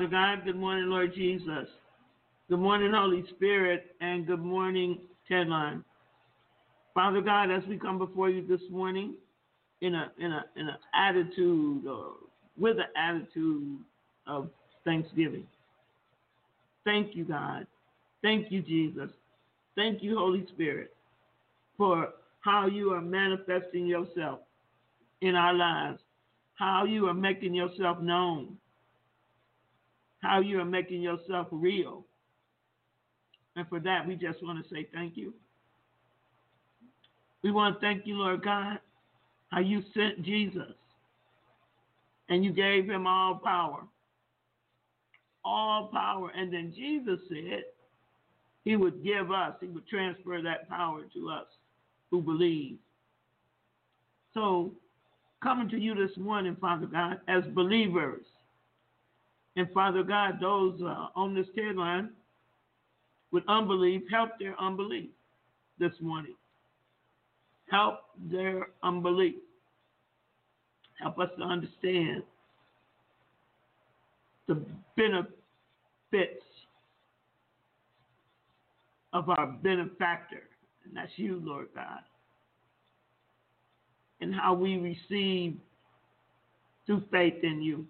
Father God. Good morning, Lord Jesus. Good morning, Holy Spirit, and good morning, Tedline. Father God, as we come before you this morning in a in a in an attitude or with an attitude of thanksgiving. Thank you, God. Thank you, Jesus. Thank you, Holy Spirit, for how you are manifesting yourself in our lives, how you are making yourself known how you are making yourself real. And for that, we just want to say thank you. We want to thank you, Lord God, how you sent Jesus and you gave him all power. All power. And then Jesus said he would give us, he would transfer that power to us who believe. So, coming to you this morning, Father God, as believers, and Father God, those uh, on this care line with unbelief, help their unbelief this morning. Help their unbelief. Help us to understand the benefits of our benefactor, and that's you, Lord God, and how we receive through faith in you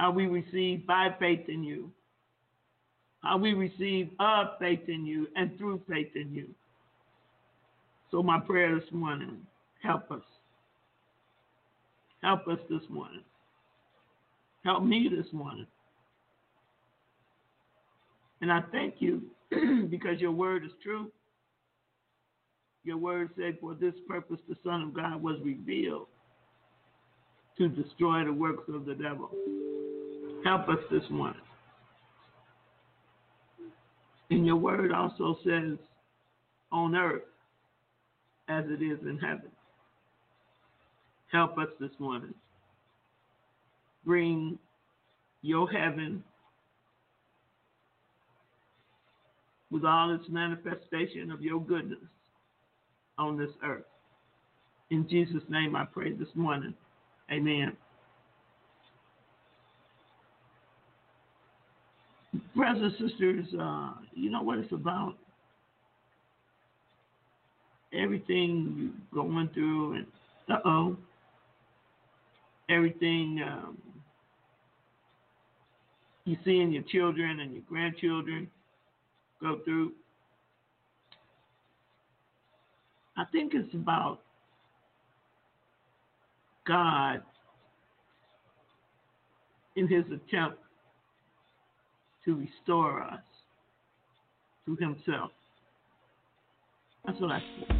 how we receive by faith in you, how we receive of faith in you and through faith in you. So, my prayer this morning help us. Help us this morning. Help me this morning. And I thank you because your word is true. Your word said, For this purpose the Son of God was revealed to destroy the works of the devil. Help us this morning. And your word also says, on earth as it is in heaven. Help us this morning. Bring your heaven with all its manifestation of your goodness on this earth. In Jesus' name I pray this morning. Amen. Brothers and sisters, uh, you know what it's about? Everything you're going through, and uh oh, everything um, you see in your children and your grandchildren go through. I think it's about God in his attempt to restore us to Himself. That's what I see.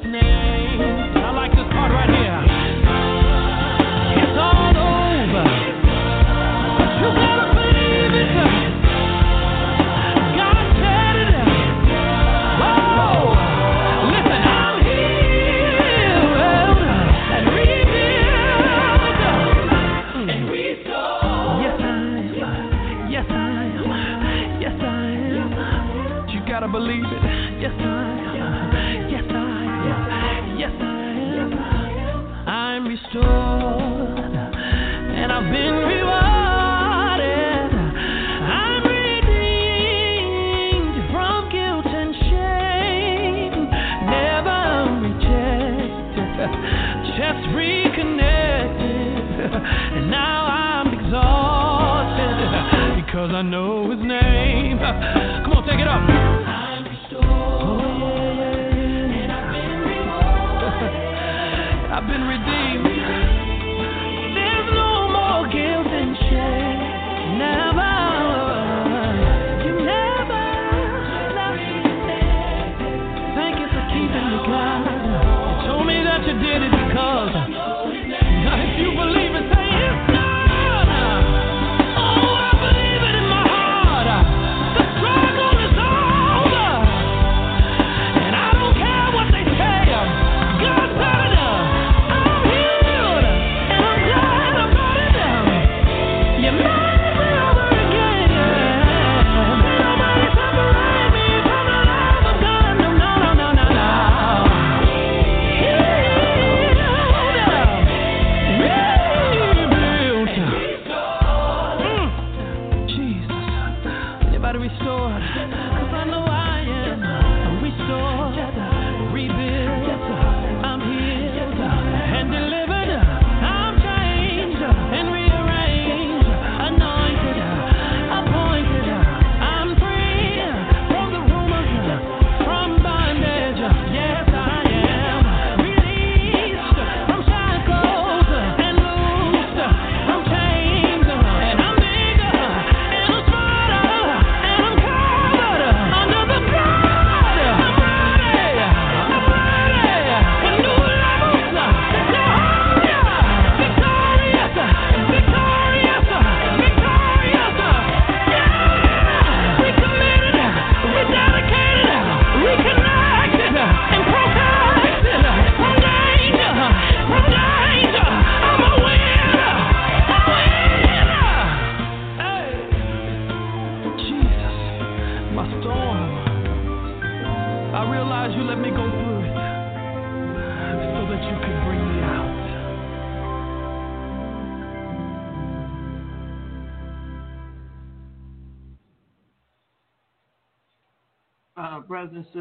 because I know His name. Come on, take it up. I'm restored. And I've been rewarded. I've been redeemed.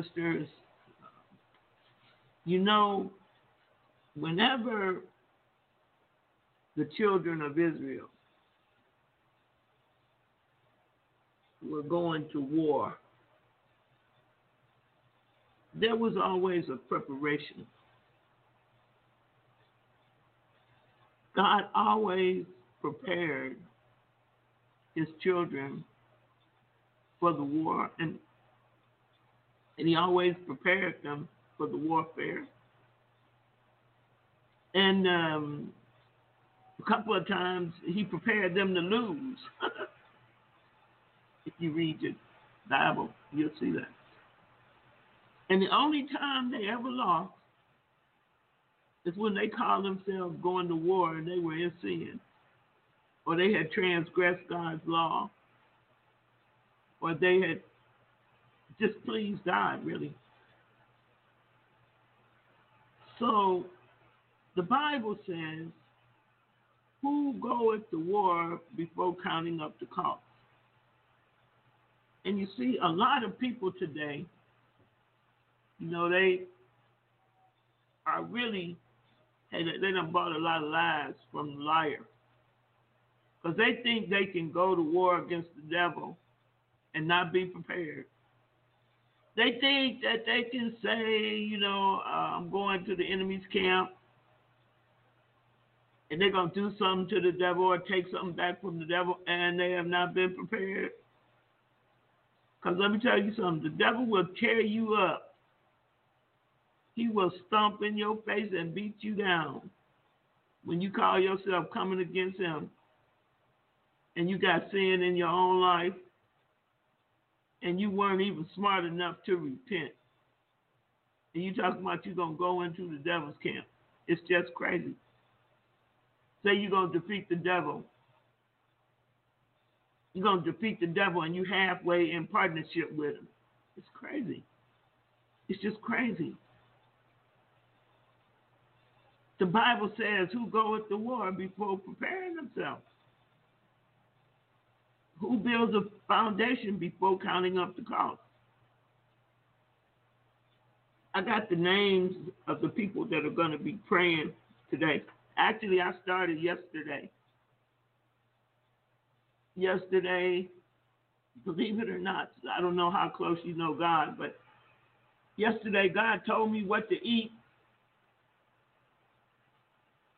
Sisters, you know, whenever the children of Israel were going to war, there was always a preparation. God always prepared his children for the war and and he always prepared them for the warfare. And um, a couple of times he prepared them to lose. if you read your Bible, you'll see that. And the only time they ever lost is when they called themselves going to war and they were in sin, or they had transgressed God's law, or they had displeased God, really. So the Bible says, Who goeth to war before counting up the cost? And you see, a lot of people today, you know, they are really, they they done bought a lot of lies from the liar. Because they think they can go to war against the devil and not be prepared. They think that they can say, you know, uh, I'm going to the enemy's camp and they're going to do something to the devil or take something back from the devil and they have not been prepared. Because let me tell you something the devil will tear you up, he will stomp in your face and beat you down when you call yourself coming against him. And you got sin in your own life and you weren't even smart enough to repent. And you talking about you're gonna go into the devil's camp. It's just crazy. Say you're gonna defeat the devil. You're gonna defeat the devil and you halfway in partnership with him. It's crazy. It's just crazy. The Bible says, Who goeth to war before preparing themselves? Who builds a foundation before counting up the cost? I got the names of the people that are going to be praying today. Actually, I started yesterday. Yesterday, believe it or not, I don't know how close you know God, but yesterday God told me what to eat.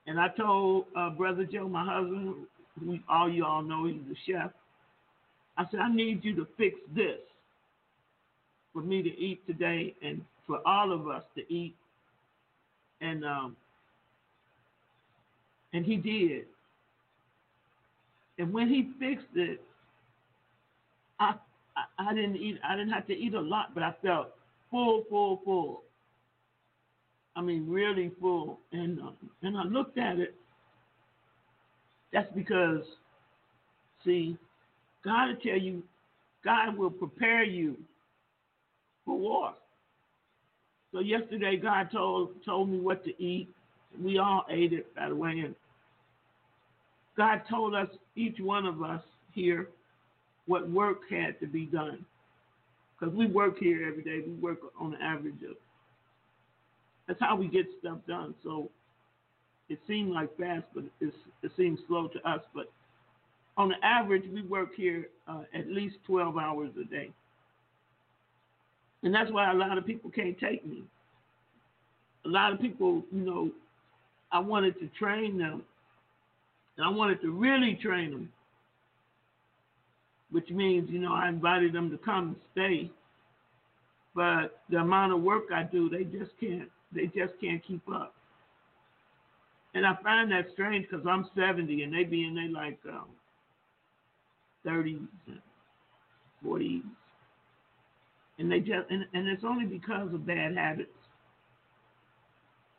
And I told uh, Brother Joe, my husband, who all you all know he's a chef, I said, I need you to fix this for me to eat today and for all of us to eat. And um, and he did. And when he fixed it, I, I I didn't eat. I didn't have to eat a lot, but I felt full, full, full. I mean, really full. And um, and I looked at it. That's because, see, God will tell you, God will prepare you for war. So yesterday, God told told me what to eat. We all ate it, by the way. And God told us, each one of us here, what work had to be done. Because we work here every day. We work on an average of. That's how we get stuff done. So it seemed like fast, but it seems slow to us. But on average, we work here uh, at least 12 hours a day. And that's why a lot of people can't take me. A lot of people, you know, I wanted to train them. And I wanted to really train them. Which means, you know, I invited them to come and stay. But the amount of work I do, they just can't they just can't keep up. And I find that strange because I'm 70 and they be in their like um, 30s and 40s. And they just and, and it's only because of bad habits.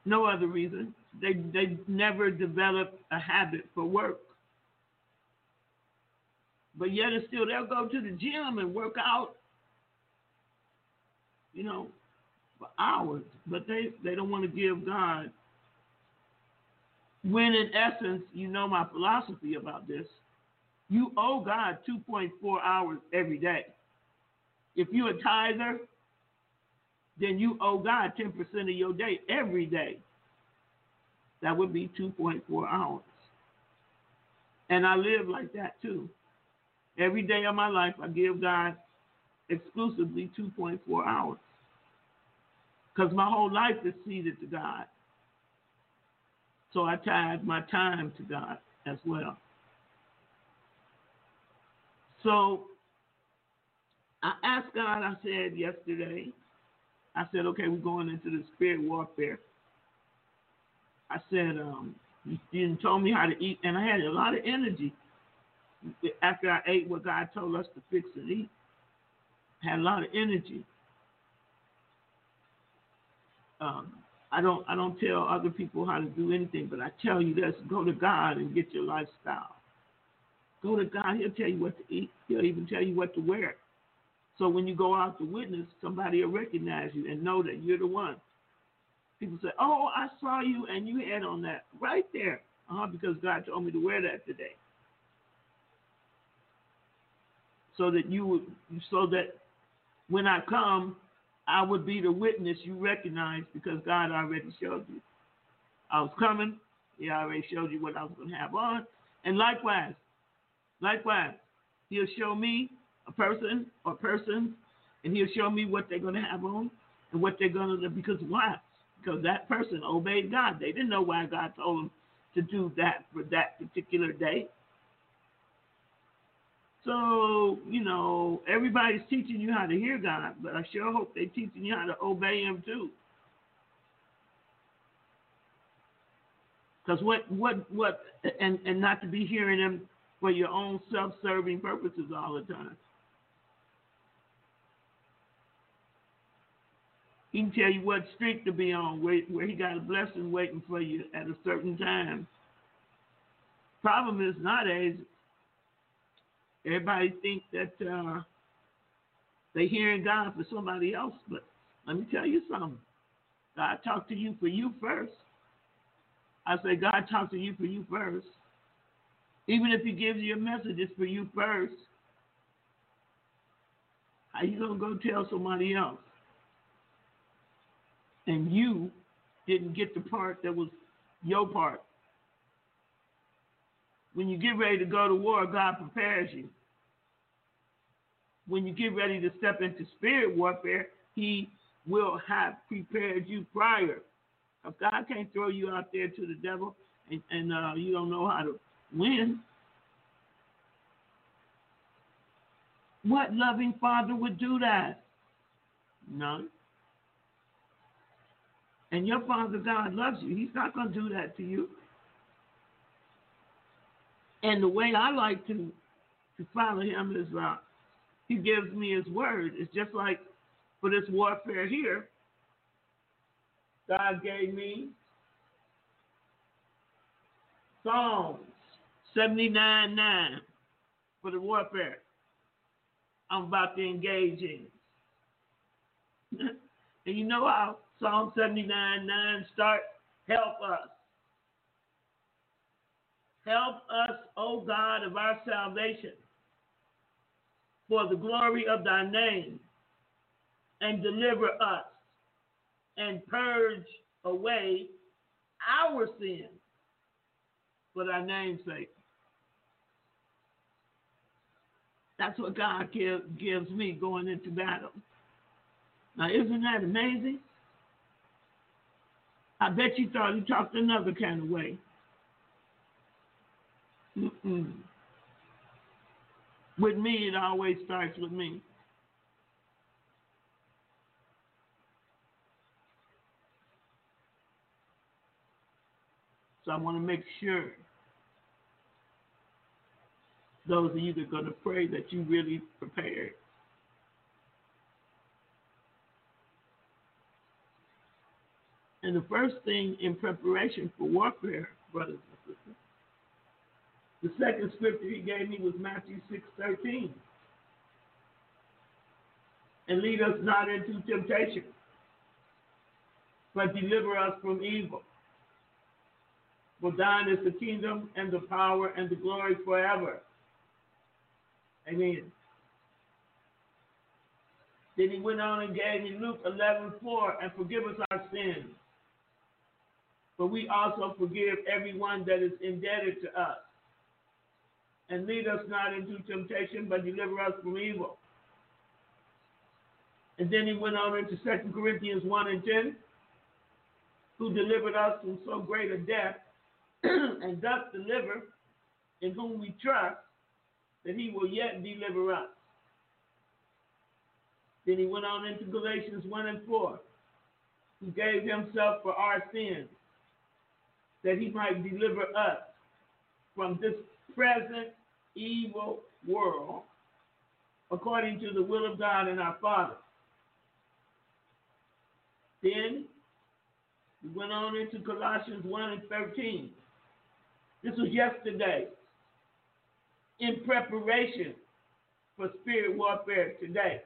No other reason. They they never develop a habit for work. But yet and still they'll go to the gym and work out, you know, for hours. But they, they don't want to give God when in essence, you know my philosophy about this. You owe God 2.4 hours every day. If you're a tither, then you owe God 10% of your day every day. That would be 2.4 hours. And I live like that too. Every day of my life, I give God exclusively 2.4 hours. Because my whole life is ceded to God. So I tithe my time to God as well. So I asked God, I said yesterday, I said, okay, we're going into the spirit warfare. I said, um, you told me how to eat, and I had a lot of energy after I ate what God told us to fix and eat. Had a lot of energy. Um, I don't I don't tell other people how to do anything, but I tell you this: go to God and get your lifestyle. Go to God; He'll tell you what to eat. He'll even tell you what to wear. So when you go out to witness, somebody will recognize you and know that you're the one. People say, "Oh, I saw you and you had on that right there," uh-huh, because God told me to wear that today. So that you would, so that when I come, I would be the witness you recognize because God already showed you. I was coming. He already showed you what I was going to have on. And likewise, likewise, he'll show me a person or persons, and he'll show me what they're going to have on and what they're going to do. Because why? Because that person obeyed God. They didn't know why God told them to do that for that particular day. So, you know, everybody's teaching you how to hear God, but I sure hope they're teaching you how to obey Him too. Because what, what, what, and, and not to be hearing Him for your own self serving purposes all the time. He can tell you what street to be on, where, where He got a blessing waiting for you at a certain time. Problem is nowadays, Everybody think that uh, they hearing God for somebody else, but let me tell you something. God talked to you for you first. I say God talked to you for you first. Even if He gives you a message, it's for you first. How you gonna go tell somebody else? And you didn't get the part that was your part. When you get ready to go to war, God prepares you. When you get ready to step into spirit warfare, He will have prepared you prior. If God can't throw you out there to the devil and, and uh, you don't know how to win, what loving father would do that? None. And your father God loves you. He's not going to do that to you. And the way I like to to follow him is uh, he gives me his word. It's just like for this warfare here, God gave me Psalms 79 9 for the warfare I'm about to engage in. and you know how Psalm 79 9 start? Help us. Help us, O God of our salvation, for the glory of thy name, and deliver us, and purge away our sins for thy name's sake. That's what God give, gives me going into battle. Now, isn't that amazing? I bet you thought he talked another kind of way. Mm-mm. With me, it always starts with me. So I want to make sure those of you that are going to pray that you really prepared. And the first thing in preparation for warfare, brothers and sisters, the second scripture he gave me was Matthew 6 13. And lead us not into temptation, but deliver us from evil. For thine is the kingdom and the power and the glory forever. Amen. Then he went on and gave me Luke 11 4 and forgive us our sins. For we also forgive everyone that is indebted to us. And lead us not into temptation, but deliver us from evil. And then he went on into 2 Corinthians 1 and 10, who delivered us from so great a death, and thus deliver, in whom we trust, that he will yet deliver us. Then he went on into Galatians 1 and 4, who gave himself for our sins, that he might deliver us from this present evil world, according to the will of God and our Father. Then we went on into Colossians 1 and 13. This was yesterday in preparation for spirit warfare today.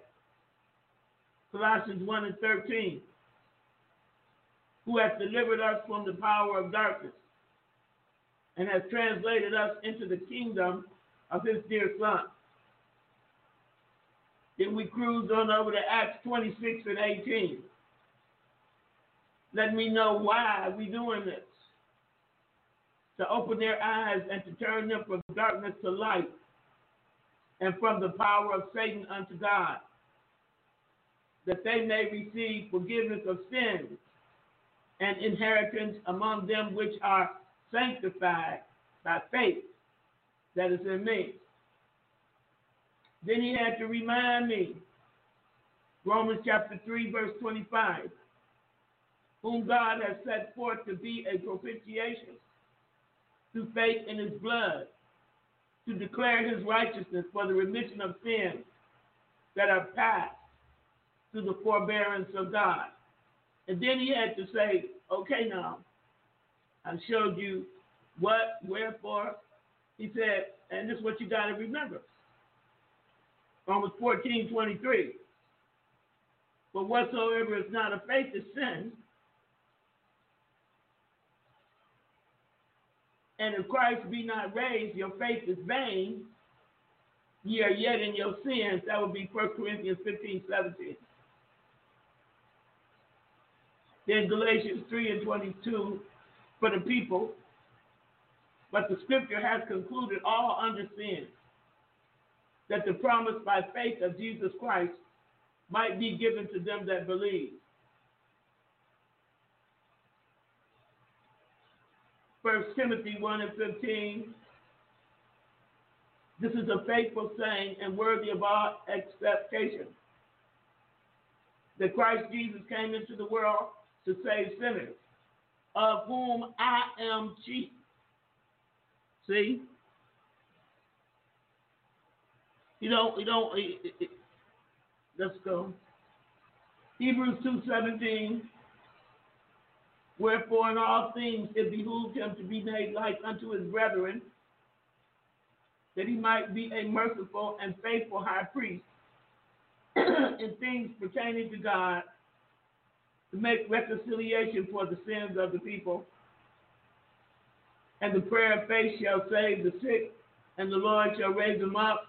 Colossians 1 and 13. Who has delivered us from the power of darkness and has translated us into the kingdom of his dear son. Then we cruise on over to Acts 26 and 18. Let me know why we are doing this to open their eyes and to turn them from darkness to light and from the power of Satan unto God, that they may receive forgiveness of sins and inheritance among them which are sanctified by faith that is in me. Then he had to remind me, Romans chapter 3, verse 25, whom God has set forth to be a propitiation through faith in his blood, to declare his righteousness for the remission of sins that are past through the forbearance of God. And then he had to say, okay, now, I showed you what, wherefore. He said, and this is what you got to remember. Romans 14, 23. But whatsoever is not of faith is sin, And if Christ be not raised, your faith is vain. Ye are yet in your sins. That would be 1 Corinthians 15, 17. Then Galatians 3 and 22 for the people, but the scripture has concluded all under sin, that the promise by faith of Jesus Christ might be given to them that believe. First Timothy 1 and 15. This is a faithful saying and worthy of all acceptation. That Christ Jesus came into the world to save sinners, of whom I am chief. See? You don't, you don't, let's go. Hebrews 2.17 Wherefore in all things it behooved him to be made like unto his brethren, that he might be a merciful and faithful high priest in things pertaining to God, to make reconciliation for the sins of the people. And the prayer of faith shall save the sick, and the Lord shall raise them up.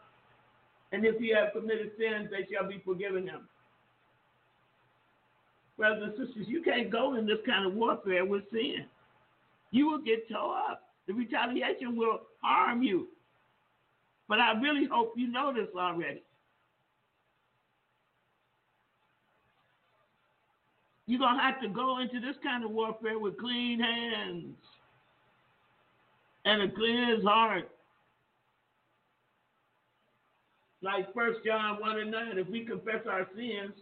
And if he have committed sins, they shall be forgiven him brothers and sisters, you can't go in this kind of warfare with sin. You will get tore up. The retaliation will harm you. But I really hope you know this already. You're going to have to go into this kind of warfare with clean hands and a clear heart. Like 1 John 1 and 9, if we confess our sins,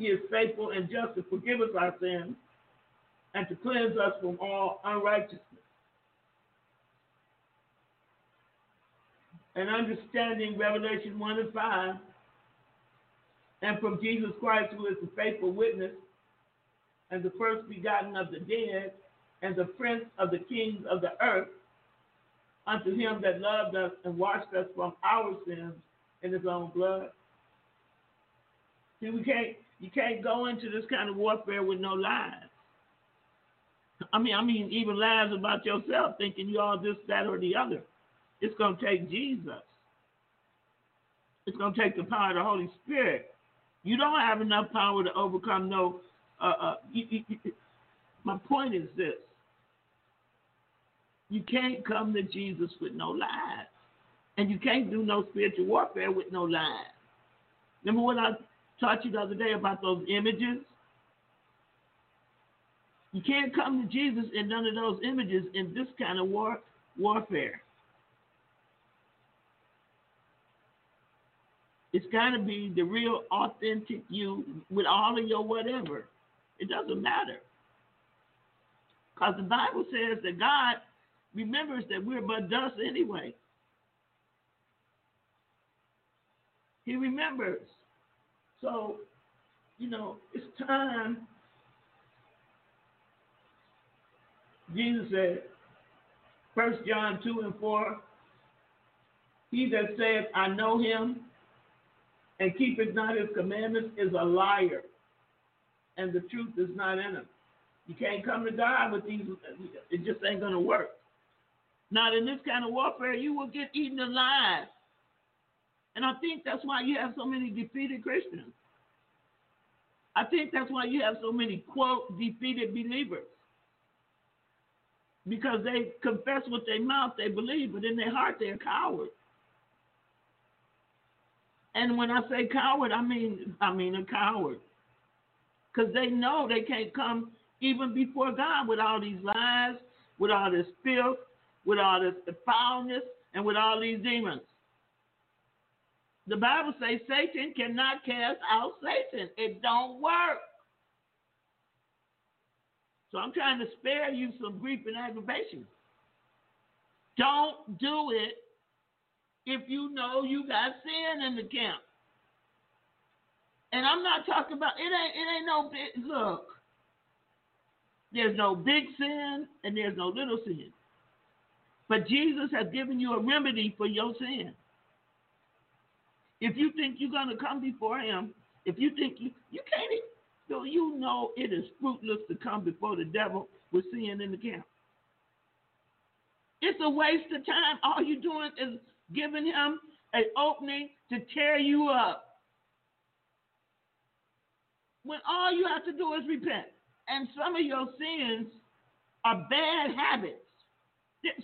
he is faithful and just to forgive us our sins and to cleanse us from all unrighteousness. And understanding Revelation 1 and 5, and from Jesus Christ, who is the faithful witness and the first begotten of the dead, and the prince of the kings of the earth, unto him that loved us and washed us from our sins in his own blood. See, we can't you can't go into this kind of warfare with no lies. I mean, I mean, even lies about yourself, thinking you are this, that, or the other. It's going to take Jesus. It's going to take the power of the Holy Spirit. You don't have enough power to overcome no. Uh, uh, you, you, my point is this: you can't come to Jesus with no lies, and you can't do no spiritual warfare with no lies. Remember what I taught you the other day about those images. You can't come to Jesus in none of those images in this kind of war warfare. It's got to be the real, authentic you with all of your whatever. It doesn't matter. Because the Bible says that God remembers that we're but dust anyway. He remembers. So, you know, it's time. Jesus said, First John 2 and 4, He that saith, I know him, and keepeth not his commandments is a liar, and the truth is not in him. You can't come to God with these, it just ain't going to work. Not in this kind of warfare, you will get eaten alive. And I think that's why you have so many defeated Christians. I think that's why you have so many, quote, defeated believers. Because they confess with their mouth they believe, but in their heart they're cowards. And when I say coward, I mean I mean a coward. Because they know they can't come even before God with all these lies, with all this filth, with all this foulness, and with all these demons. The Bible says Satan cannot cast out Satan. It don't work. So I'm trying to spare you some grief and aggravation. Don't do it if you know you got sin in the camp. And I'm not talking about it ain't it ain't no big look. There's no big sin and there's no little sin. But Jesus has given you a remedy for your sin. If you think you're going to come before him, if you think you, you can't, so you know it is fruitless to come before the devil with sin in the camp. It's a waste of time. All you're doing is giving him an opening to tear you up. When all you have to do is repent. And some of your sins are bad habits.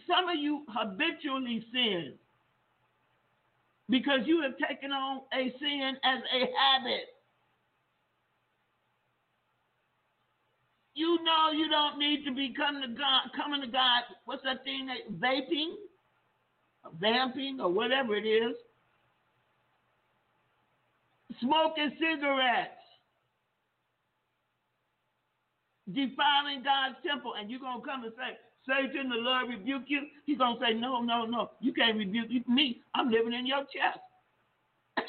Some of you habitually sin because you have taken on a sin as a habit. You know you don't need to be coming to God, coming to God. What's that thing that vaping, vamping, or whatever it is? Smoking cigarettes, defiling God's temple, and you're gonna come and say, Satan, the Lord rebuke you. He's gonna say, No, no, no, you can't rebuke me. I'm living in your chest.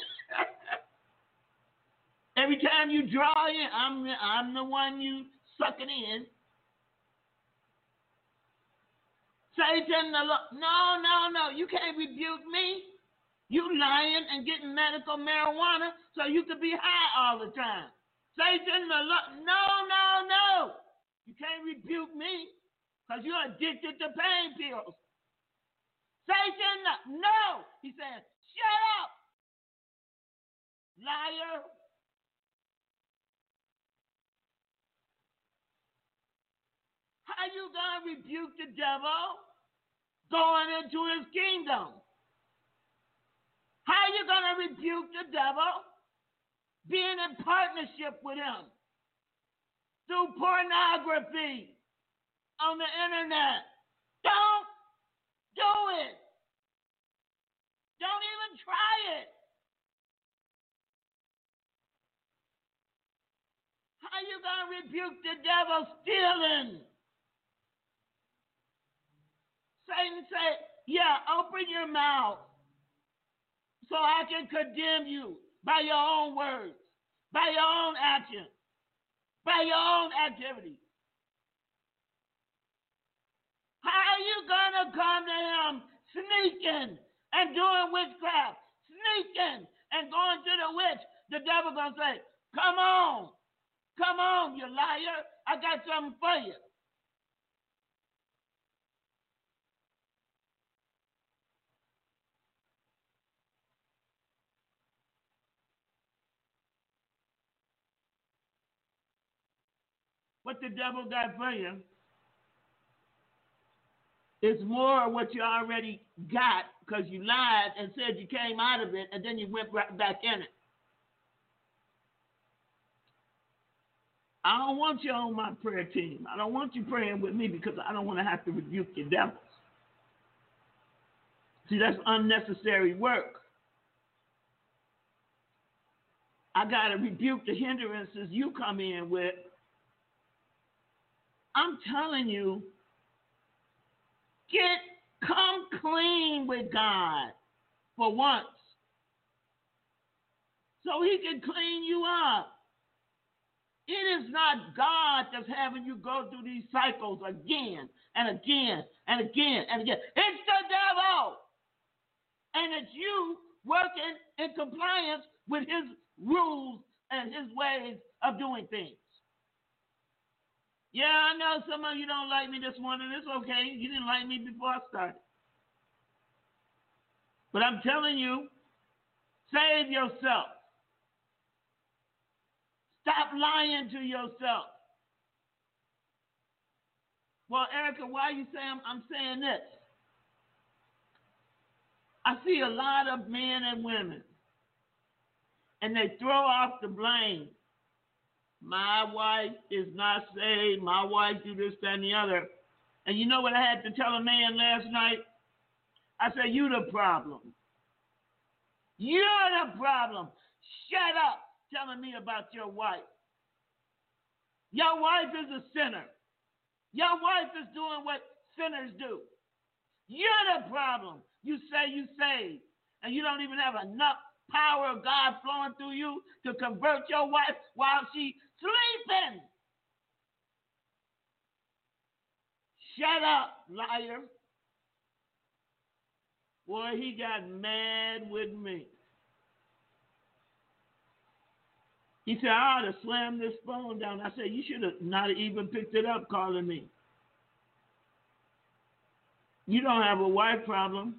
Every time you draw in, I'm I'm the one you sucking in. Satan, the Lord, no, no, no, you can't rebuke me. You lying and getting medical marijuana so you could be high all the time. Satan, the Lord, no, no, no. You can't rebuke me because you're addicted to pain pills. Satan, no. He said, shut up. Liar. How you gonna rebuke the devil going into his kingdom? How you gonna rebuke the devil being in partnership with him through pornography on the internet? Don't do it. Don't even try it. How you gonna rebuke the devil stealing? Satan say, yeah, open your mouth so I can condemn you by your own words, by your own actions, by your own activities. How are you going to come to him sneaking and doing witchcraft, sneaking and going to the witch? The devil going to say, come on, come on, you liar. I got something for you. what the devil got for you is more what you already got because you lied and said you came out of it and then you went right back in it. I don't want you on my prayer team. I don't want you praying with me because I don't want to have to rebuke your devils. See, that's unnecessary work. I got to rebuke the hindrances you come in with I'm telling you, get come clean with God for once. So he can clean you up. It is not God that's having you go through these cycles again and again and again and again. It's the devil. And it's you working in compliance with his rules and his ways of doing things. Yeah, I know some of you don't like me this morning. It's okay. You didn't like me before I started. But I'm telling you, save yourself. Stop lying to yourself. Well, Erica, why are you say I'm, I'm saying this? I see a lot of men and women, and they throw off the blame my wife is not saved. My wife do this, that, and the other. And you know what I had to tell a man last night? I said, You the problem. You're the problem. Shut up telling me about your wife. Your wife is a sinner. Your wife is doing what sinners do. You're the problem. You say you saved, and you don't even have enough power of God flowing through you to convert your wife while she sleeping. Shut up, liar. Boy, he got mad with me. He said, I ought to slam this phone down. I said, You should have not even picked it up calling me. You don't have a wife problem.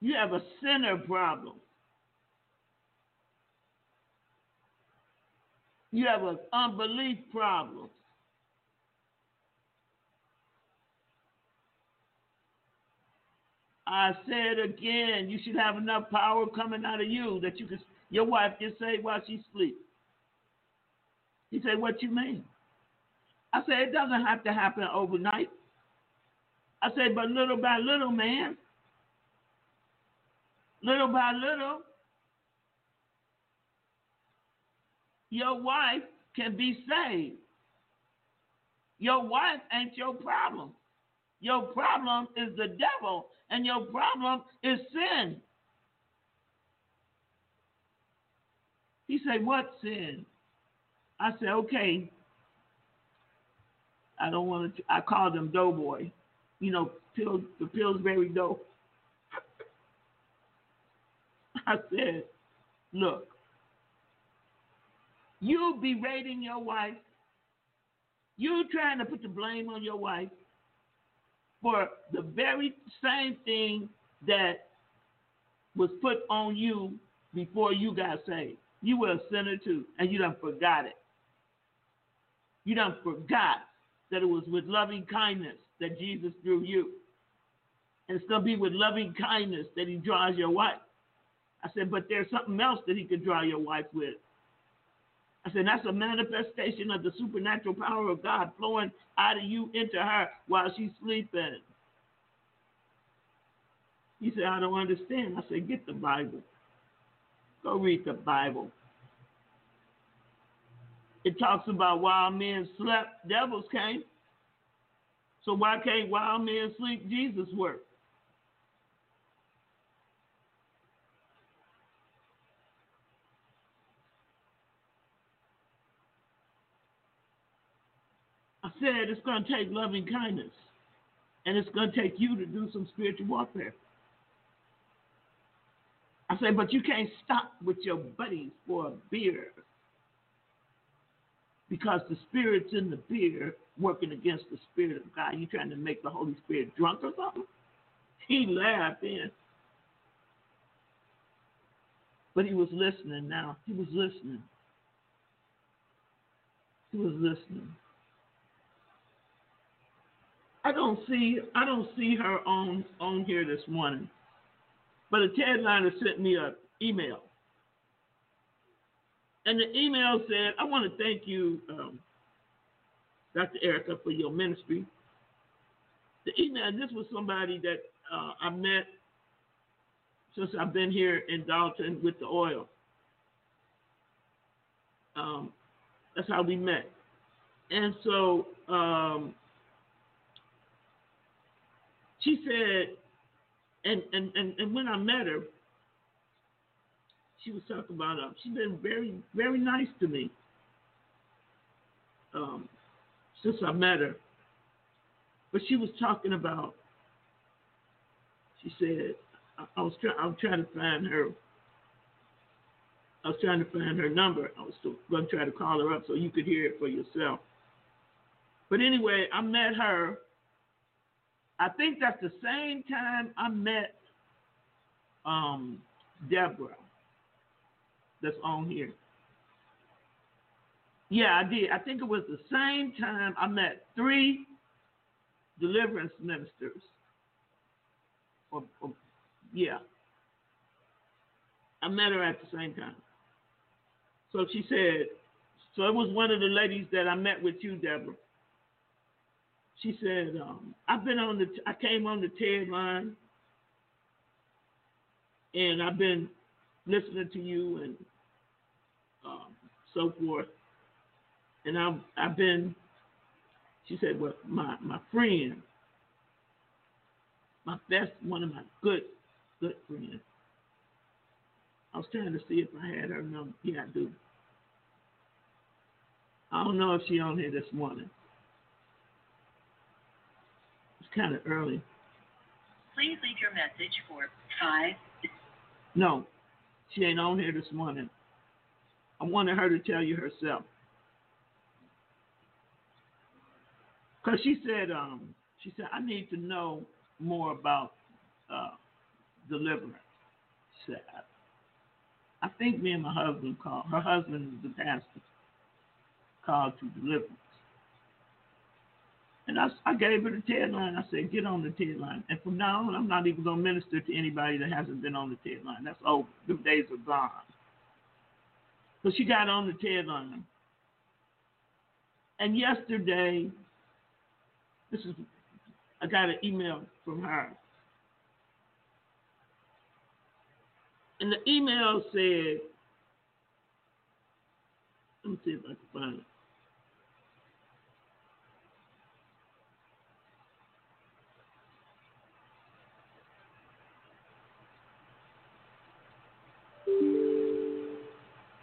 You have a sinner problem. You have an unbelief problem. I said again, you should have enough power coming out of you that you can your wife can say while she sleep. He said, What you mean? I said, It doesn't have to happen overnight. I said, but little by little, man. Little by little, your wife can be saved. Your wife ain't your problem. Your problem is the devil, and your problem is sin. He said, What sin? I said, Okay. I don't want to, I called him Doughboy. You know, Pill, the Pillsbury Dough. I said, Look, you berating your wife, you trying to put the blame on your wife for the very same thing that was put on you before you got saved. You were a sinner too, and you done forgot it. You done forgot that it was with loving kindness that Jesus drew you. And it's going to be with loving kindness that he draws your wife. I said, but there's something else that he could draw your wife with. I said, that's a manifestation of the supernatural power of God flowing out of you into her while she's sleeping. He said, I don't understand. I said, get the Bible. Go read the Bible. It talks about while men slept, devils came. So why can't while men sleep, Jesus work? Said it's going to take loving kindness, and it's going to take you to do some spiritual warfare. I said, but you can't stop with your buddies for a beer because the spirit's in the beer working against the spirit of God. You trying to make the Holy Spirit drunk or something? He laughed then. But he was listening now. He was listening. He was listening. I don't see I don't see her on on here this morning. But a Ted Liner sent me an email. And the email said, I want to thank you, um, Dr. Erica, for your ministry. The email, this was somebody that uh, I met since I've been here in Dalton with the oil. Um, that's how we met. And so um, she said, and, and, and, and when I met her, she was talking about uh, she's been very very nice to me um, since I met her. But she was talking about. She said, I, I was trying. I was trying to find her. I was trying to find her number. I was going to try to call her up so you could hear it for yourself. But anyway, I met her. I think that's the same time I met um, Deborah that's on here. Yeah, I did. I think it was the same time I met three deliverance ministers. Or, or, yeah. I met her at the same time. So she said, so it was one of the ladies that I met with you, Deborah. She said, um, I've been on the, I came on the TED line and I've been listening to you and um, so forth. And I've I've been. She said, "Well, my my friend, my best one of my good good friends. I was trying to see if I had her number. Yeah, I do. I don't know if she on here this morning. Kind of early. Please leave your message for five. No, she ain't on here this morning. I wanted her to tell you herself. Because she said, um, she said, I need to know more about uh, deliverance. She said, I, I think me and my husband called, her husband is the pastor, called to deliverance. And I, I gave her the TED line. I said, get on the TED line. And from now on, I'm not even going to minister to anybody that hasn't been on the TED line. That's over. The days are gone. So she got on the TED line. And yesterday, this is, I got an email from her. And the email said, let me see if I can find it.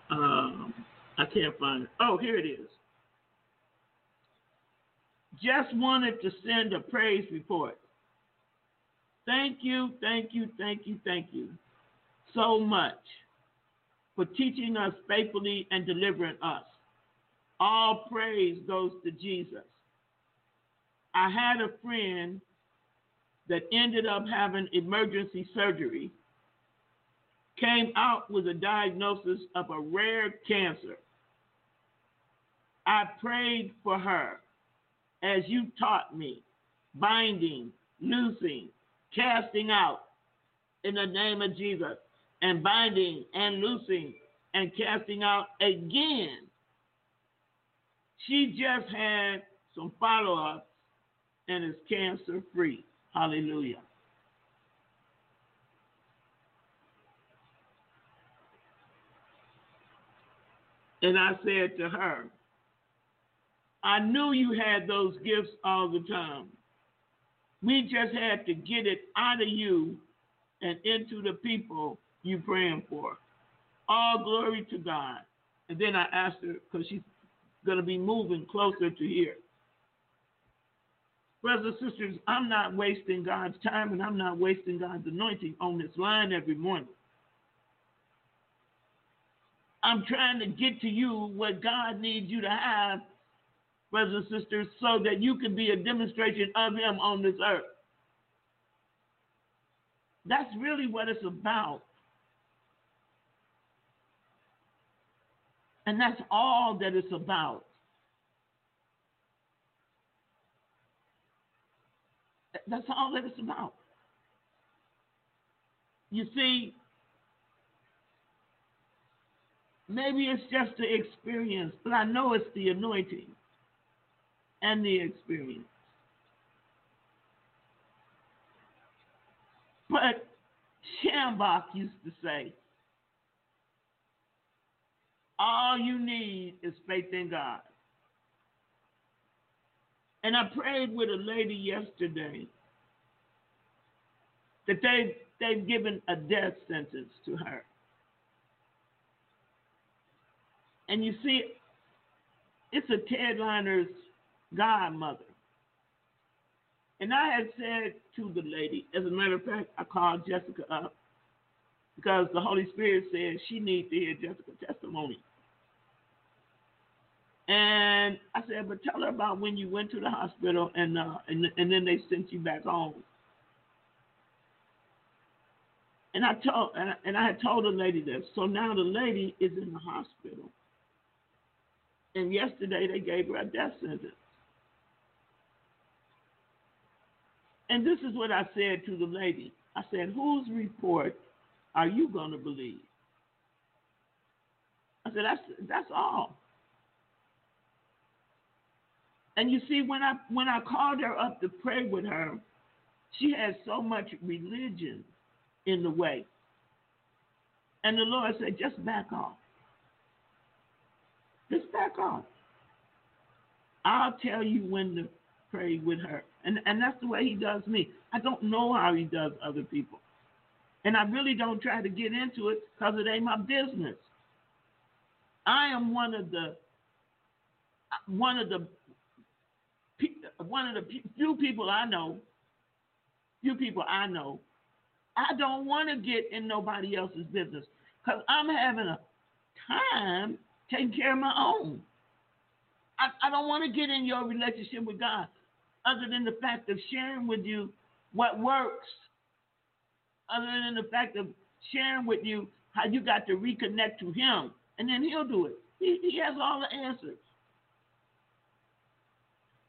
Um, I can't find it. Oh, here it is. Just wanted to send a praise report. Thank you, thank you, thank you, thank you so much for teaching us faithfully and delivering us. All praise goes to Jesus. I had a friend that ended up having emergency surgery, came out with a diagnosis of a rare cancer. I prayed for her as you taught me, binding, loosing, casting out in the name of Jesus, and binding and loosing and casting out again. She just had some follow ups and is cancer free. Hallelujah. And I said to her, I knew you had those gifts all the time. We just had to get it out of you and into the people you're praying for. All glory to God. And then I asked her, because she's going to be moving closer to here. Brothers and sisters, I'm not wasting God's time and I'm not wasting God's anointing on this line every morning. I'm trying to get to you what God needs you to have, brothers and sisters, so that you can be a demonstration of Him on this earth. That's really what it's about. And that's all that it's about. That's all that it's about. You see, maybe it's just the experience, but I know it's the anointing and the experience. But Schambach used to say, all you need is faith in God. And I prayed with a lady yesterday that they they've given a death sentence to her. And you see, it's a Ted Liner's godmother. And I had said to the lady, as a matter of fact, I called Jessica up because the Holy Spirit said she needs to hear Jessica's testimony. And I said, but tell her about when you went to the hospital and uh, and and then they sent you back home. And I told and I, and I had told the lady this. So now the lady is in the hospital. And yesterday they gave her a death sentence. And this is what I said to the lady. I said, whose report are you going to believe? I said, that's that's all. And you see, when I when I called her up to pray with her, she had so much religion in the way. And the Lord said, just back off. Just back off. I'll tell you when to pray with her. And and that's the way he does me. I don't know how he does other people. And I really don't try to get into it because it ain't my business. I am one of the one of the one of the few people I know, few people I know, I don't want to get in nobody else's business because I'm having a time taking care of my own. I, I don't want to get in your relationship with God other than the fact of sharing with you what works, other than the fact of sharing with you how you got to reconnect to Him, and then He'll do it. He, he has all the answers.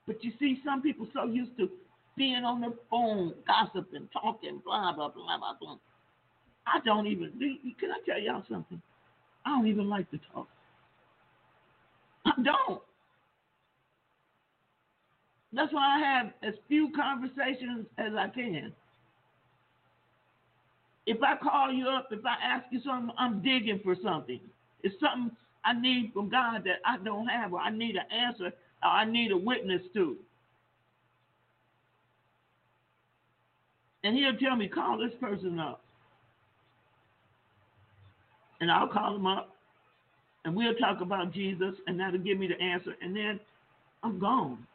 But you see, some people so used to being on the phone, gossiping, talking, blah, blah, blah, blah, blah. I don't even, can I tell y'all something? I don't even like to talk. I don't. That's why I have as few conversations as I can. If I call you up, if I ask you something, I'm digging for something. It's something I need from God that I don't have, or I need an answer, or I need a witness to. And he'll tell me, call this person up. And I'll call him up, and we'll talk about Jesus, and that'll give me the answer, and then I'm gone.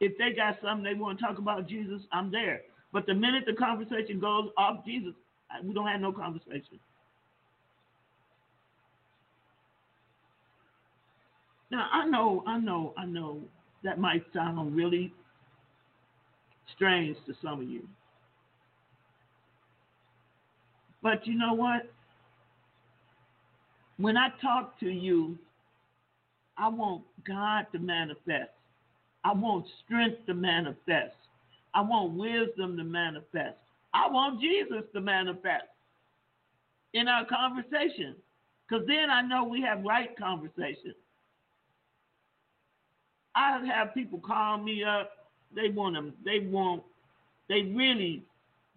If they got something they want to talk about Jesus, I'm there. But the minute the conversation goes off Jesus, we don't have no conversation. Now I know, I know, I know that might sound really strange to some of you. But you know what? When I talk to you, I want God to manifest. I want strength to manifest. I want wisdom to manifest. I want Jesus to manifest in our conversation. Because then I know we have right conversation. I have people call me up. They want them. they want, they really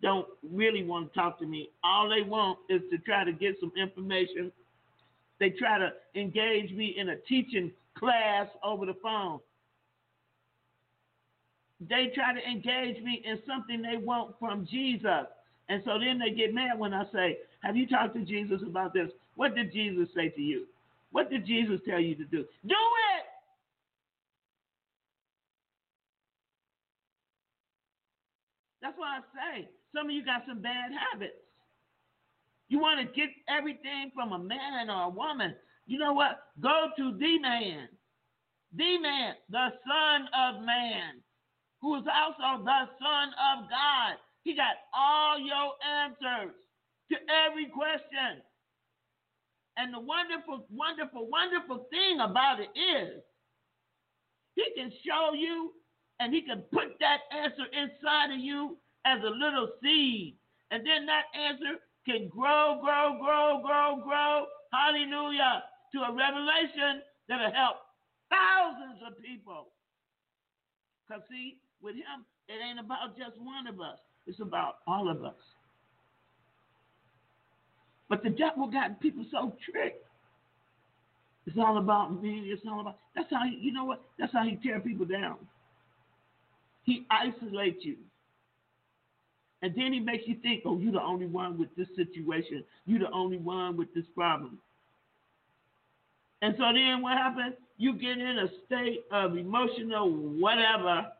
don't really want to talk to me. All they want is to try to get some information. They try to engage me in a teaching class over the phone. They try to engage me in something they want from Jesus. And so then they get mad when I say, Have you talked to Jesus about this? What did Jesus say to you? What did Jesus tell you to do? Do it! That's why I say some of you got some bad habits. You want to get everything from a man or a woman. You know what? Go to the man. The man, the Son of Man who is also the Son of God. He got all your answers to every question. And the wonderful, wonderful, wonderful thing about it is he can show you and he can put that answer inside of you as a little seed. And then that answer can grow, grow, grow, grow, grow. Hallelujah. To a revelation that'll help thousands of people. Because, see, with him, it ain't about just one of us, it's about all of us. But the devil got people so tricked. It's all about me. It's all about. That's how he, you know what? That's how he tear people down. He isolates you, and then he makes you think, "Oh, you're the only one with this situation. You're the only one with this problem." And so then what happens? You get in a state of emotional whatever,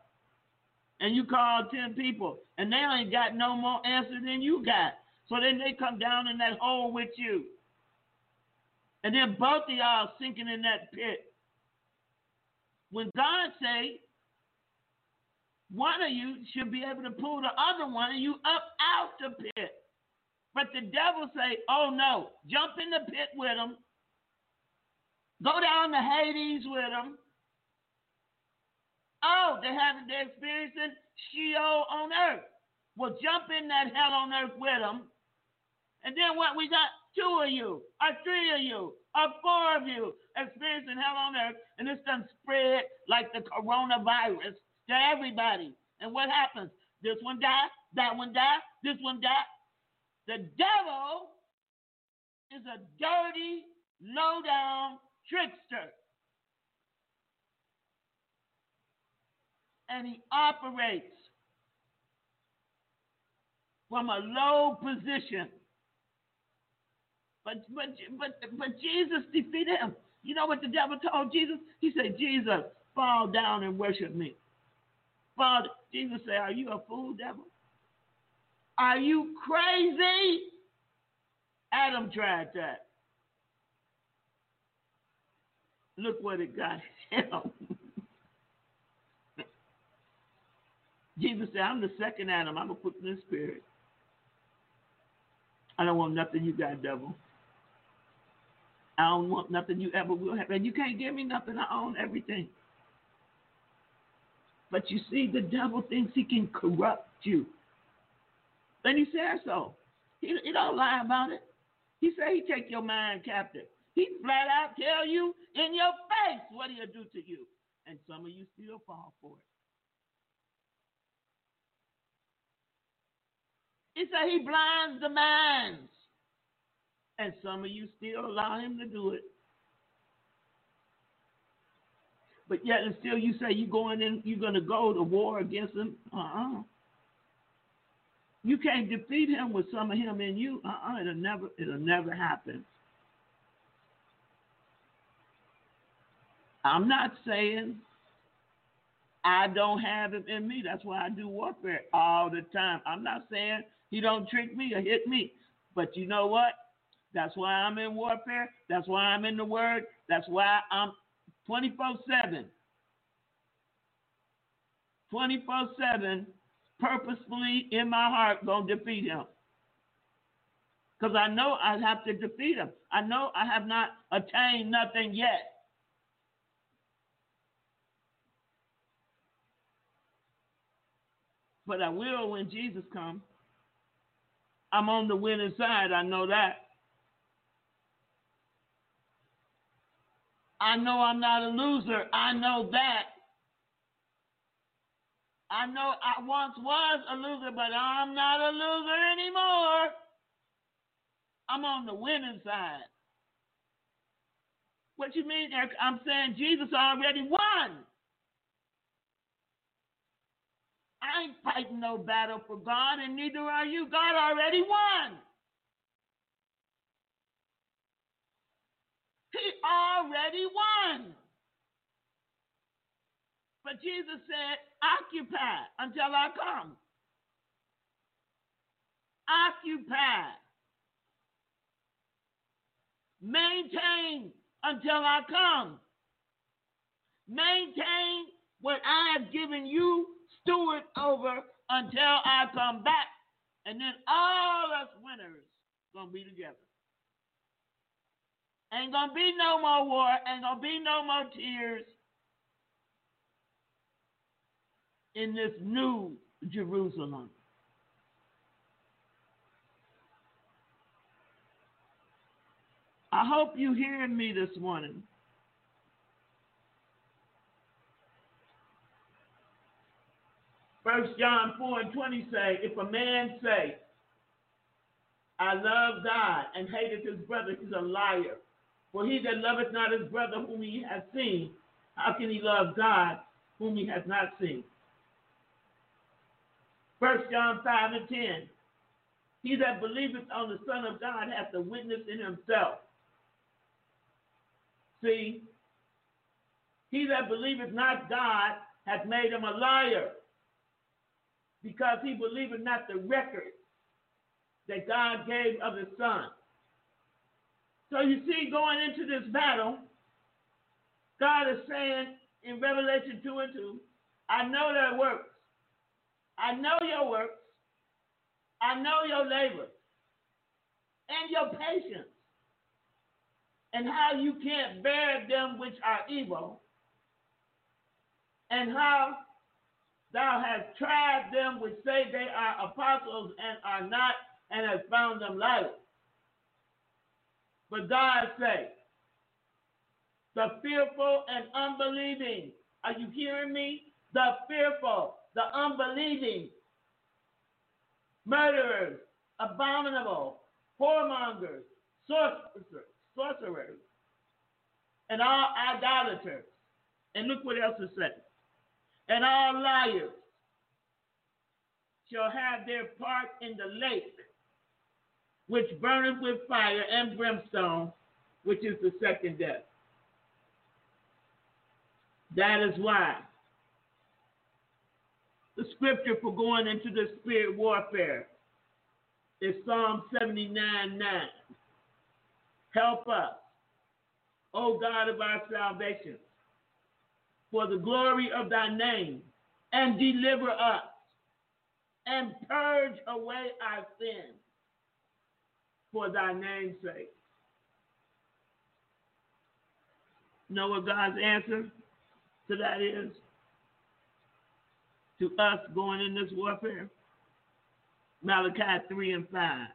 and you call 10 people and they ain't got no more answer than you got. So then they come down in that hole with you. And then both of y'all sinking in that pit. When God say one of you should be able to pull the other one of you up out the pit. But the devil say, oh no, jump in the pit with them. Go down to Hades with them. Oh, they haven't they're experiencing Sheol on earth. Well, jump in that hell on earth with them. And then what? We got two of you, or three of you, or four of you experiencing hell on earth, and it's done spread like the coronavirus to everybody. And what happens? This one die, that one die, this one die. The devil is a dirty, low down trickster. and he operates from a low position. But but but but Jesus defeated him. You know what the devil told Jesus? He said, Jesus, fall down and worship me. Father, Jesus said, Are you a fool, devil? Are you crazy? Adam tried that. Look what it got him. Jesus said, I'm the second Adam. I'm equipped in the spirit. I don't want nothing you got, devil. I don't want nothing you ever will have. And you can't give me nothing. I own everything. But you see, the devil thinks he can corrupt you. And he says so. He, he don't lie about it. He say he take your mind captive. He flat out tell you in your face what he'll do to you. And some of you still fall for it. He said he blinds the minds. And some of you still allow him to do it. But yet and still you say you're going in, you're gonna go to war against him. Uh-uh. You can't defeat him with some of him in you. Uh-uh. It'll never, it'll never happen. I'm not saying I don't have him in me. That's why I do warfare all the time. I'm not saying he don't trick me or hit me. But you know what? That's why I'm in warfare. That's why I'm in the word. That's why I'm 24 7. 24 7, purposefully in my heart, going to defeat him. Because I know I have to defeat him. I know I have not attained nothing yet. But I will when Jesus comes. I'm on the winning side. I know that. I know I'm not a loser. I know that. I know I once was a loser, but I'm not a loser anymore. I'm on the winning side. What you mean? I'm saying Jesus already won. I ain't fighting no battle for God, and neither are you. God already won. He already won. But Jesus said, occupy until I come. Occupy. Maintain until I come. Maintain what I have given you steward over until I come back. And then all us winners gonna be together. Ain't gonna be no more war, ain't gonna be no more tears in this new Jerusalem. I hope you hearing me this morning. First John 4 and 20 say, if a man say, I love God and hated his brother, he's a liar. For he that loveth not his brother whom he hath seen, how can he love God whom he hath not seen? First John 5 and 10. He that believeth on the Son of God hath the witness in himself. See, he that believeth not God hath made him a liar, because he believeth not the record that God gave of his Son. So you see, going into this battle, God is saying in Revelation 2 and 2, I know their works. I know your works. I know your labor and your patience and how you can't bear them which are evil and how thou hast tried them which say they are apostles and are not and hast found them liars. But God say, the fearful and unbelieving, are you hearing me? The fearful, the unbelieving, murderers, abominable, whoremongers, sorcerers, sorcerers, and all idolaters. And look what else it says. And all liars shall have their part in the lake which burneth with fire and brimstone, which is the second death. That is why the scripture for going into the spirit warfare is Psalm 79 9. Help us, O God of our salvation, for the glory of thy name, and deliver us, and purge away our sins for thy name's sake. Know what God's answer to that is? to us going in this warfare? Malachi 3 and 5.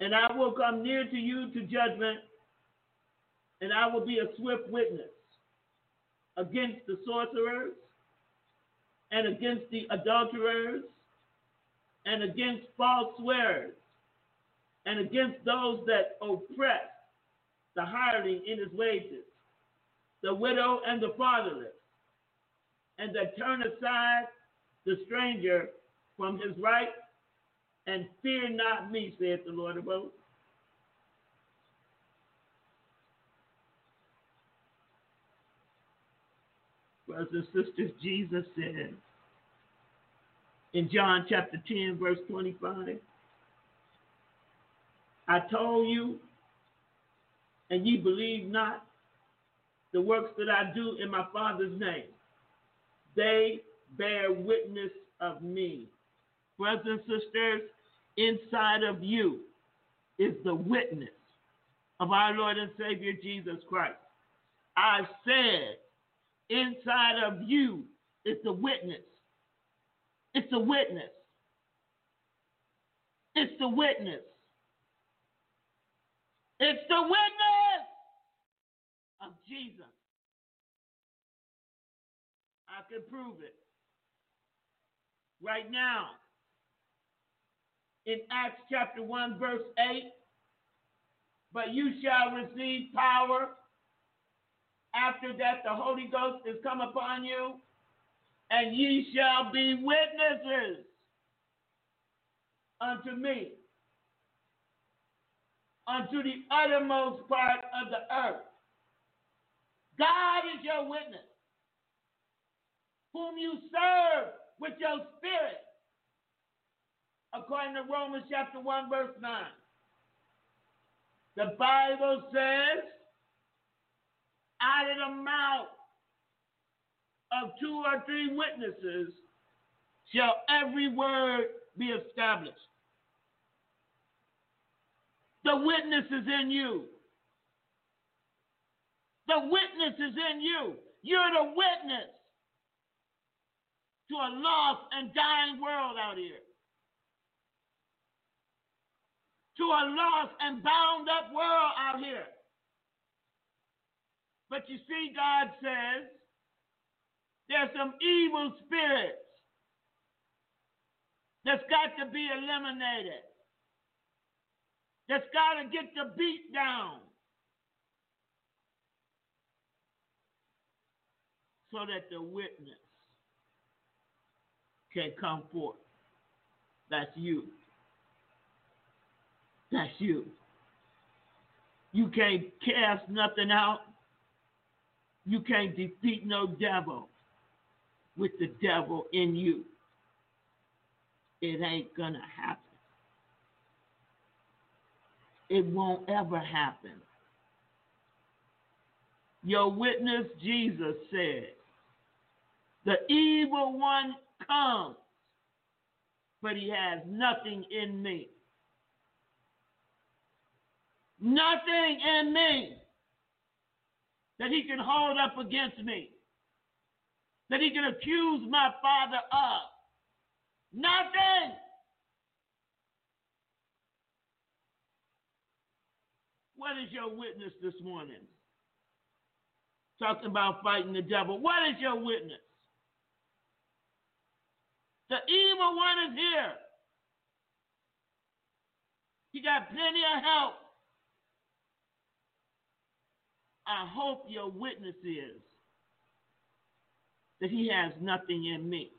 And I will come near to you to judgment, and I will be a swift witness against the sorcerers, and against the adulterers, and against false swearers, and against those that oppress the hireling in his wages, the widow and the fatherless, and that turn aside the stranger from his right, and fear not me, saith the Lord of hosts. Brothers and sisters, Jesus said in John chapter 10, verse 25, I told you, and ye believe not the works that I do in my Father's name. They bear witness of me. Brothers and sisters, inside of you is the witness of our Lord and Savior Jesus Christ. I said, inside of you is the witness. It's the witness. It's the witness. It's the witness of Jesus. I can prove it right now. In Acts chapter 1, verse 8, but you shall receive power. After that, the Holy Ghost is come upon you, and ye shall be witnesses unto me unto the uttermost part of the earth. God is your witness, whom you serve with your spirit, according to Romans chapter 1, verse 9. The Bible says, out of the mouth of two or three witnesses shall every word be established. The witness is in you. The witness is in you. You're the witness to a lost and dying world out here. To a lost and bound up world out here. But you see, God says there's some evil spirits that's got to be eliminated that's got to get the beat down so that the witness can come forth. That's you. That's you. You can't cast nothing out. You can't defeat no devil with the devil in you. It ain't gonna happen it won't ever happen. Your witness, Jesus said, the evil one comes, but he has nothing in me. Nothing in me that he can hold up against me, that he can accuse my father of. Nothing. What is your witness this morning? Talking about fighting the devil. What is your witness? The evil one is here. He got plenty of help. I hope your witness is that he has nothing in me.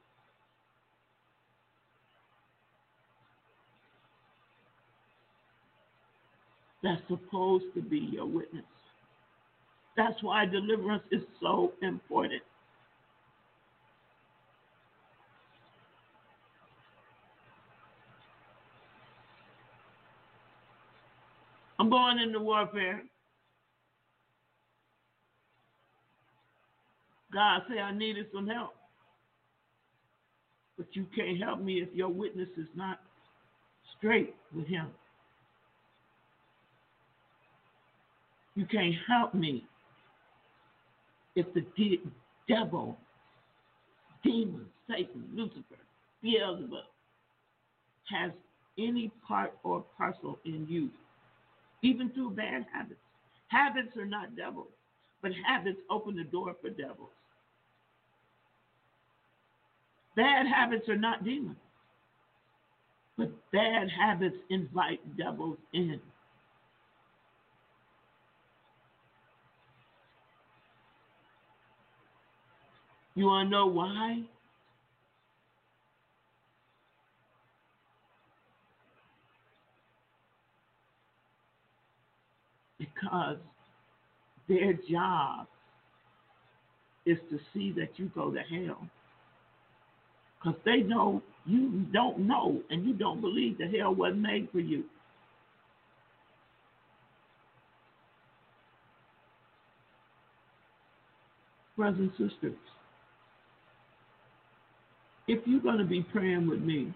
that's supposed to be your witness. That's why deliverance is so important. I'm going into warfare. God said I needed some help. But you can't help me if your witness is not straight with him. You can't help me if the de- devil demon, Satan, Lucifer, Beelzebub, has any part or parcel in you, even through bad habits. Habits are not devils, but habits open the door for devils. Bad habits are not demons, but bad habits invite devils in. You want to know why? Because their job is to see that you go to hell. Because they know you don't know and you don't believe that hell wasn't made for you. Brothers and sisters, if you're going to be praying with me,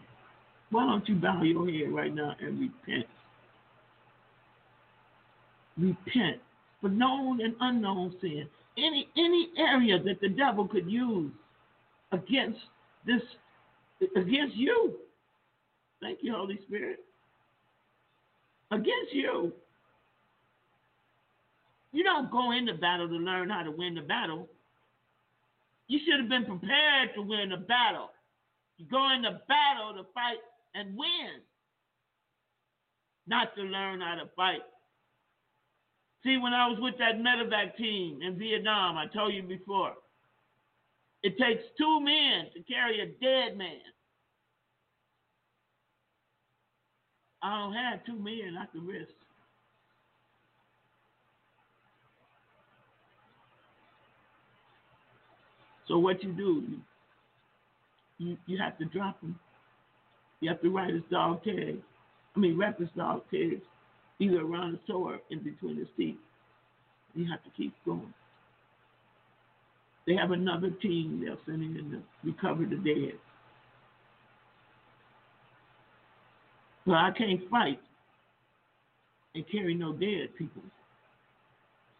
why don't you bow your head right now and repent? Repent for known and unknown sin. Any any area that the devil could use against this against you. Thank you, Holy Spirit. Against you. You don't go into battle to learn how to win the battle. You should have been prepared to win the battle. You go into battle to fight and win, not to learn how to fight. See, when I was with that medevac team in Vietnam, I told you before, it takes two men to carry a dead man. I don't have two men I can risk. So what you do, you, you, have to drop him. You have to write his dog tag. I mean, wrap his dog tags either around his toe or in between his teeth. You have to keep going. They have another team they're sending in to recover the dead. But I can't fight and carry no dead people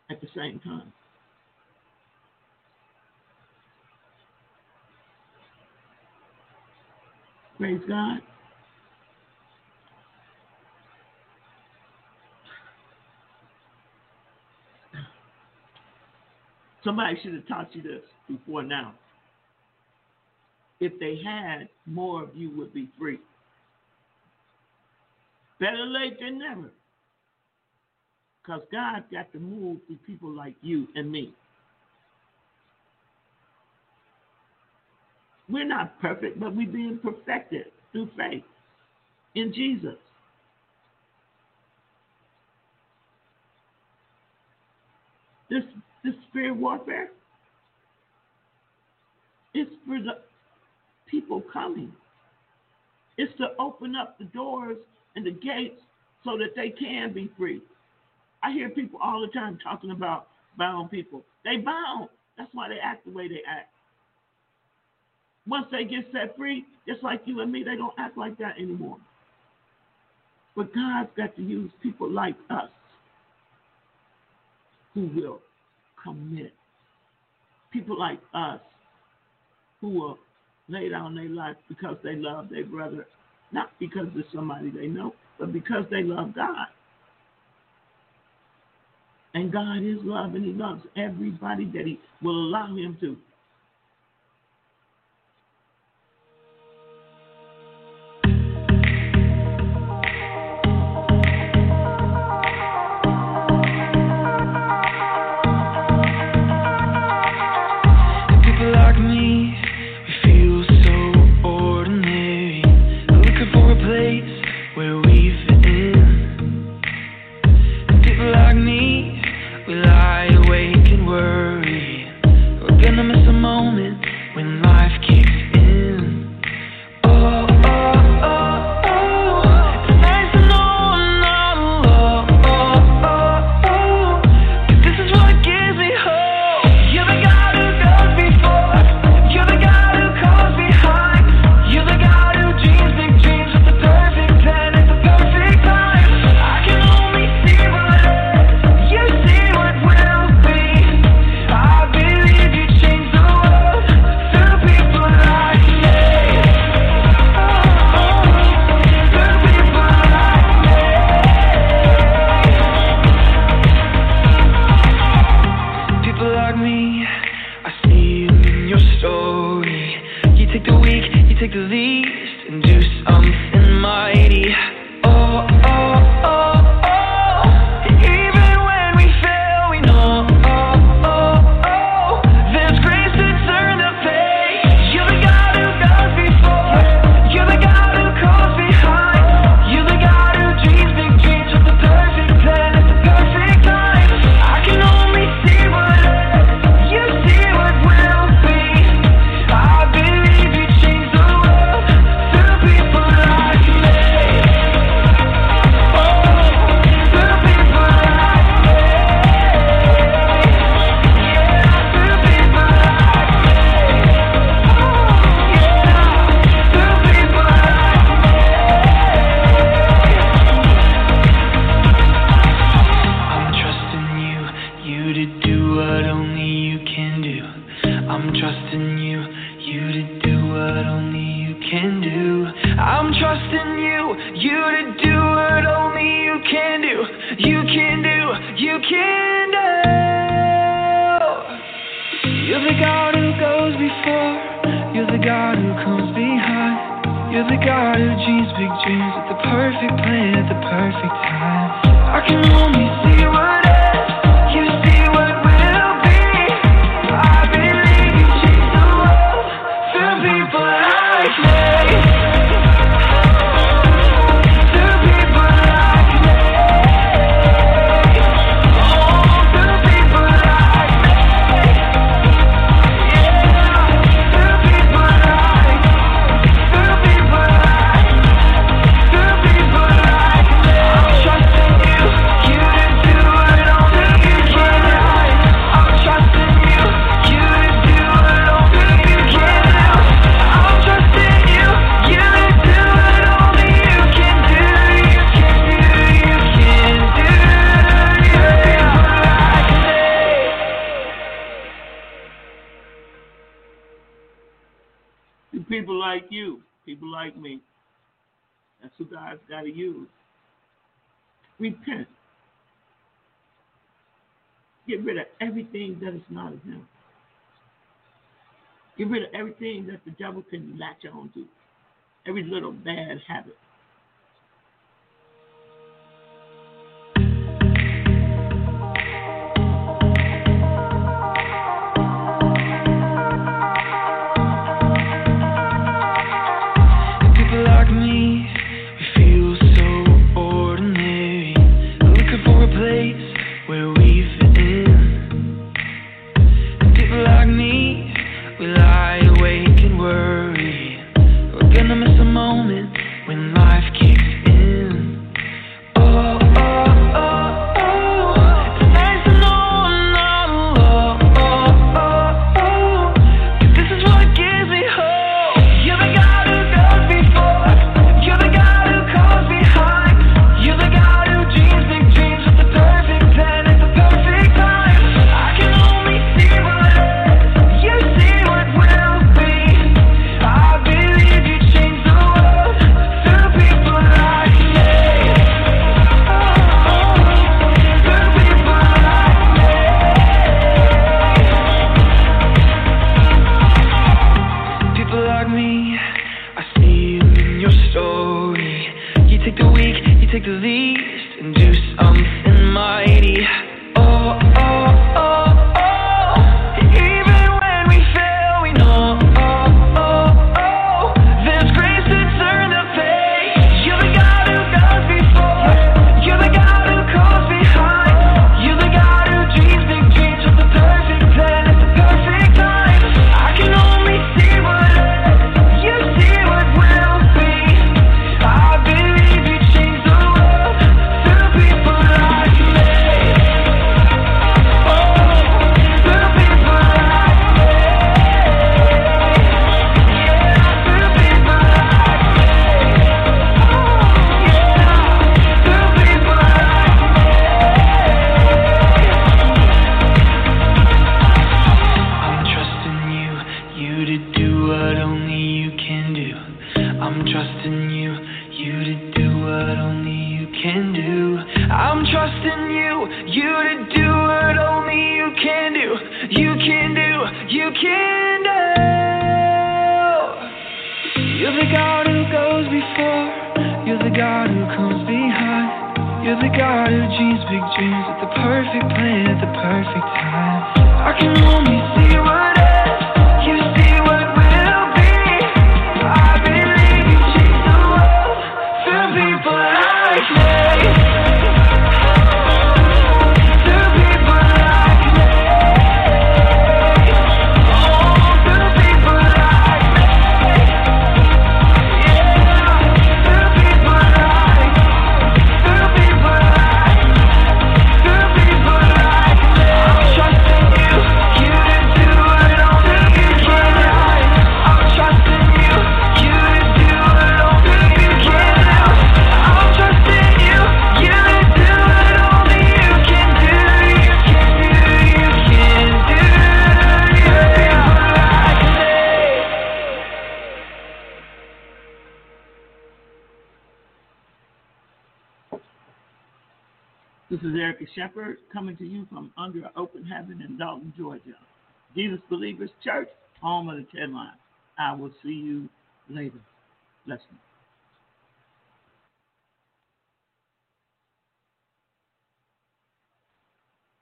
at the same time. Praise God. Somebody should have taught you this before now. If they had, more of you would be free. Better late than never. Because God got to move through people like you and me. We're not perfect, but we're being perfected through faith in Jesus. This spirit warfare is for the people coming. It's to open up the doors and the gates so that they can be free. I hear people all the time talking about bound people. They bound. That's why they act the way they act. Once they get set free, just like you and me, they don't act like that anymore. But God's got to use people like us who will commit. People like us who will lay down their life because they love their brother, not because of somebody they know, but because they love God. And God is love, and He loves everybody that He will allow Him to. like me. That's who God's got to use. Repent. Get rid of everything that is not of Him. Get rid of everything that the devil can latch on to. Every little bad habit. Dalton, Georgia. Jesus Believers Church, home of the Ted Lines. I will see you later. Blessings.